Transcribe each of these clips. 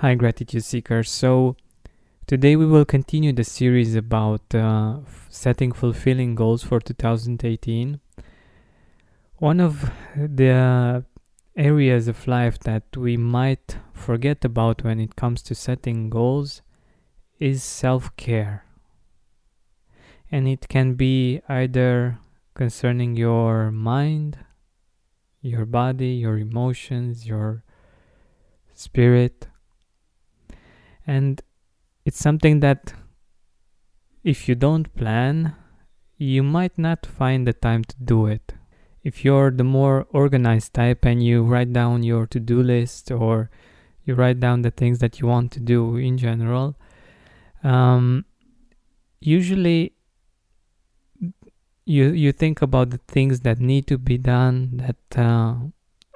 Hi, Gratitude Seekers. So, today we will continue the series about uh, setting fulfilling goals for 2018. One of the areas of life that we might forget about when it comes to setting goals is self care. And it can be either concerning your mind, your body, your emotions, your spirit and it's something that if you don't plan, you might not find the time to do it. If you're the more organized type and you write down your to do list or you write down the things that you want to do in general, um, usually you you think about the things that need to be done that uh,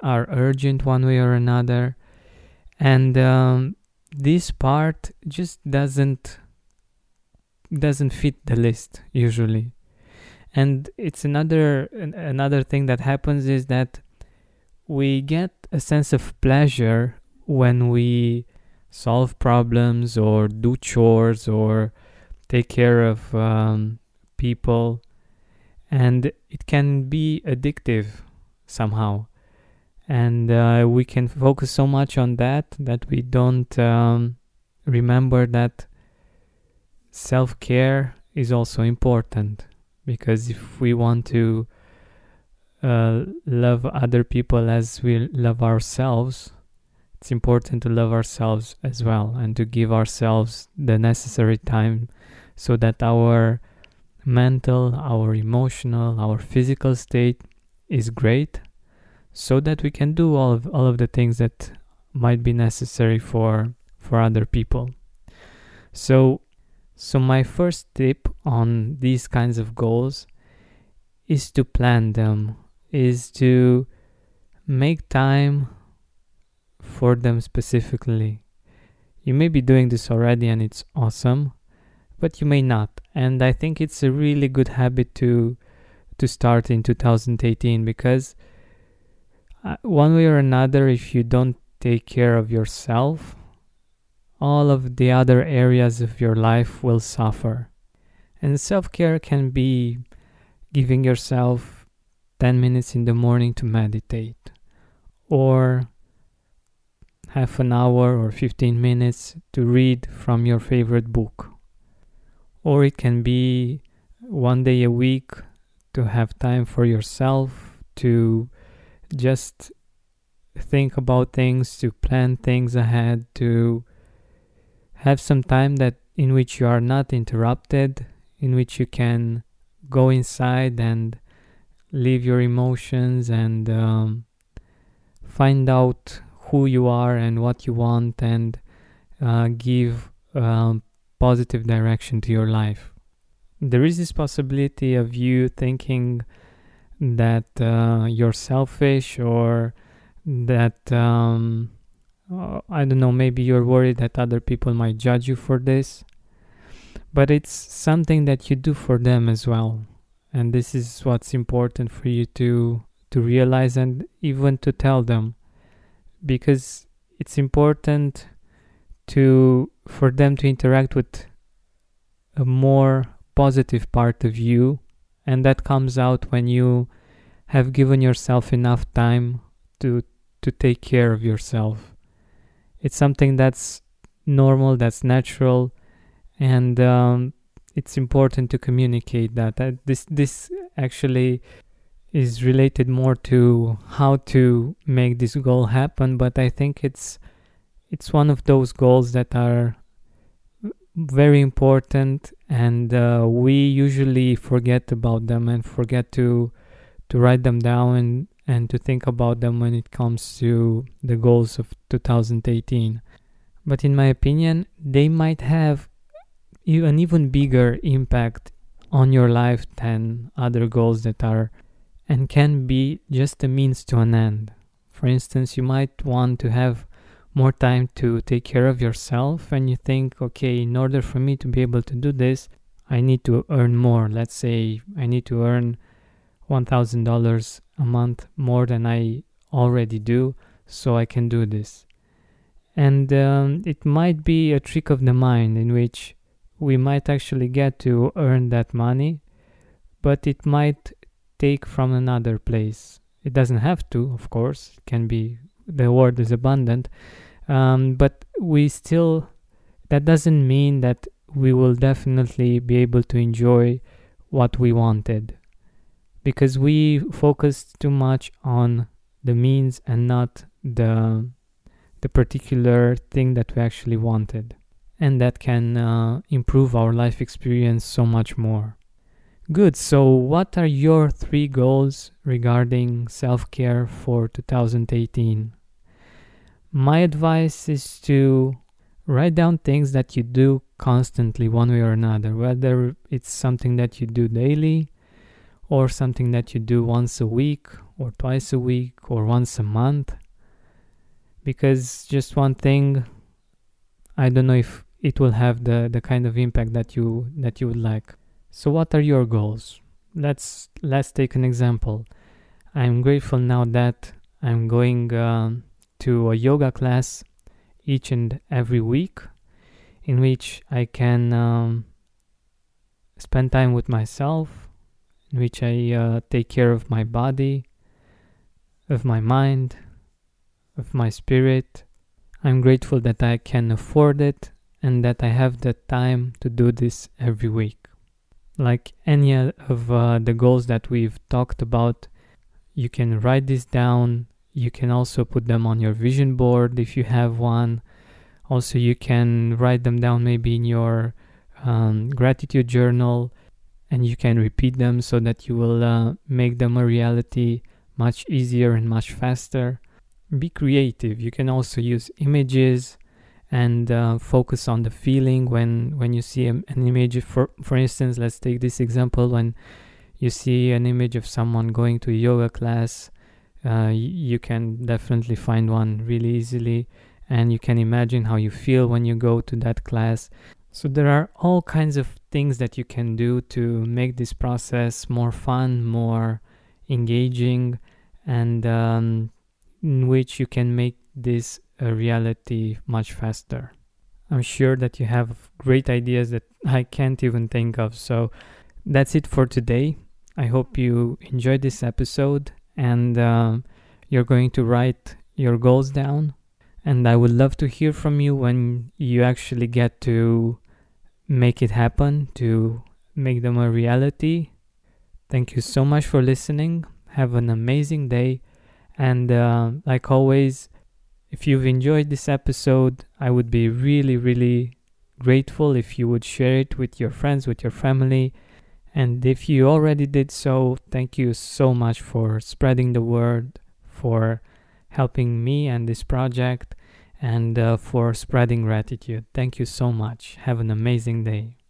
are urgent one way or another, and um, this part just doesn't doesn't fit the list usually. And it's another another thing that happens is that we get a sense of pleasure when we solve problems or do chores or take care of um, people. And it can be addictive somehow and uh, we can focus so much on that that we don't um, remember that self care is also important. Because if we want to uh, love other people as we love ourselves, it's important to love ourselves as well and to give ourselves the necessary time so that our mental, our emotional, our physical state is great so that we can do all of all of the things that might be necessary for for other people. So so my first tip on these kinds of goals is to plan them is to make time for them specifically. You may be doing this already and it's awesome but you may not and i think it's a really good habit to to start in 2018 because uh, one way or another, if you don't take care of yourself, all of the other areas of your life will suffer. And self care can be giving yourself 10 minutes in the morning to meditate, or half an hour or 15 minutes to read from your favorite book. Or it can be one day a week to have time for yourself, to just think about things, to plan things ahead, to have some time that in which you are not interrupted, in which you can go inside and leave your emotions and um, find out who you are and what you want and uh, give um, positive direction to your life. There is this possibility of you thinking that uh, you're selfish or that um, uh, I don't know, maybe you're worried that other people might judge you for this, but it's something that you do for them as well. And this is what's important for you to to realize and even to tell them because it's important to for them to interact with a more positive part of you and that comes out when you have given yourself enough time to to take care of yourself. It's something that's normal that's natural and um, it's important to communicate that uh, this this actually is related more to how to make this goal happen but i think it's it's one of those goals that are very important and uh, we usually forget about them and forget to to write them down and, and to think about them when it comes to the goals of 2018 but in my opinion they might have an even bigger impact on your life than other goals that are and can be just a means to an end. For instance you might want to have more time to take care of yourself and you think okay in order for me to be able to do this i need to earn more. Let's say i need to earn $1000 a month more than i already do so i can do this. And um, it might be a trick of the mind in which we might actually get to earn that money, but it might take from another place. It doesn't have to, of course, it can be the world is abundant, um, but we still, that doesn't mean that we will definitely be able to enjoy what we wanted because we focused too much on the means and not the the particular thing that we actually wanted and that can uh, improve our life experience so much more good. So what are your three goals regarding self-care for 2018 my advice is to write down things that you do constantly one way or another whether it's something that you do daily or something that you do once a week or twice a week or once a month. Because just one thing i don't know if it will have the the kind of impact that you that you would like so what are your goals let's let's take an example i'm grateful now that i'm going uh, to a yoga class each and every week in which i can um, spend time with myself in which I uh, take care of my body, of my mind, of my spirit. I'm grateful that I can afford it and that I have the time to do this every week. Like any of uh, the goals that we've talked about, you can write this down. You can also put them on your vision board if you have one. Also, you can write them down maybe in your um, gratitude journal and you can repeat them so that you will uh, make them a reality much easier and much faster. Be creative. You can also use images and uh, focus on the feeling when when you see an image. For for instance, let's take this example when you see an image of someone going to a yoga class. Uh, you can definitely find one really easily, and you can imagine how you feel when you go to that class. So there are all kinds of things that you can do to make this process more fun, more engaging, and um, in which you can make this a reality much faster. I'm sure that you have great ideas that I can't even think of. So that's it for today. I hope you enjoyed this episode and uh, you're going to write your goals down. And I would love to hear from you when you actually get to make it happen, to make them a reality. Thank you so much for listening. Have an amazing day. And uh, like always, if you've enjoyed this episode, I would be really, really grateful if you would share it with your friends, with your family. And if you already did so, thank you so much for spreading the word, for helping me and this project and uh, for spreading gratitude. Thank you so much. Have an amazing day.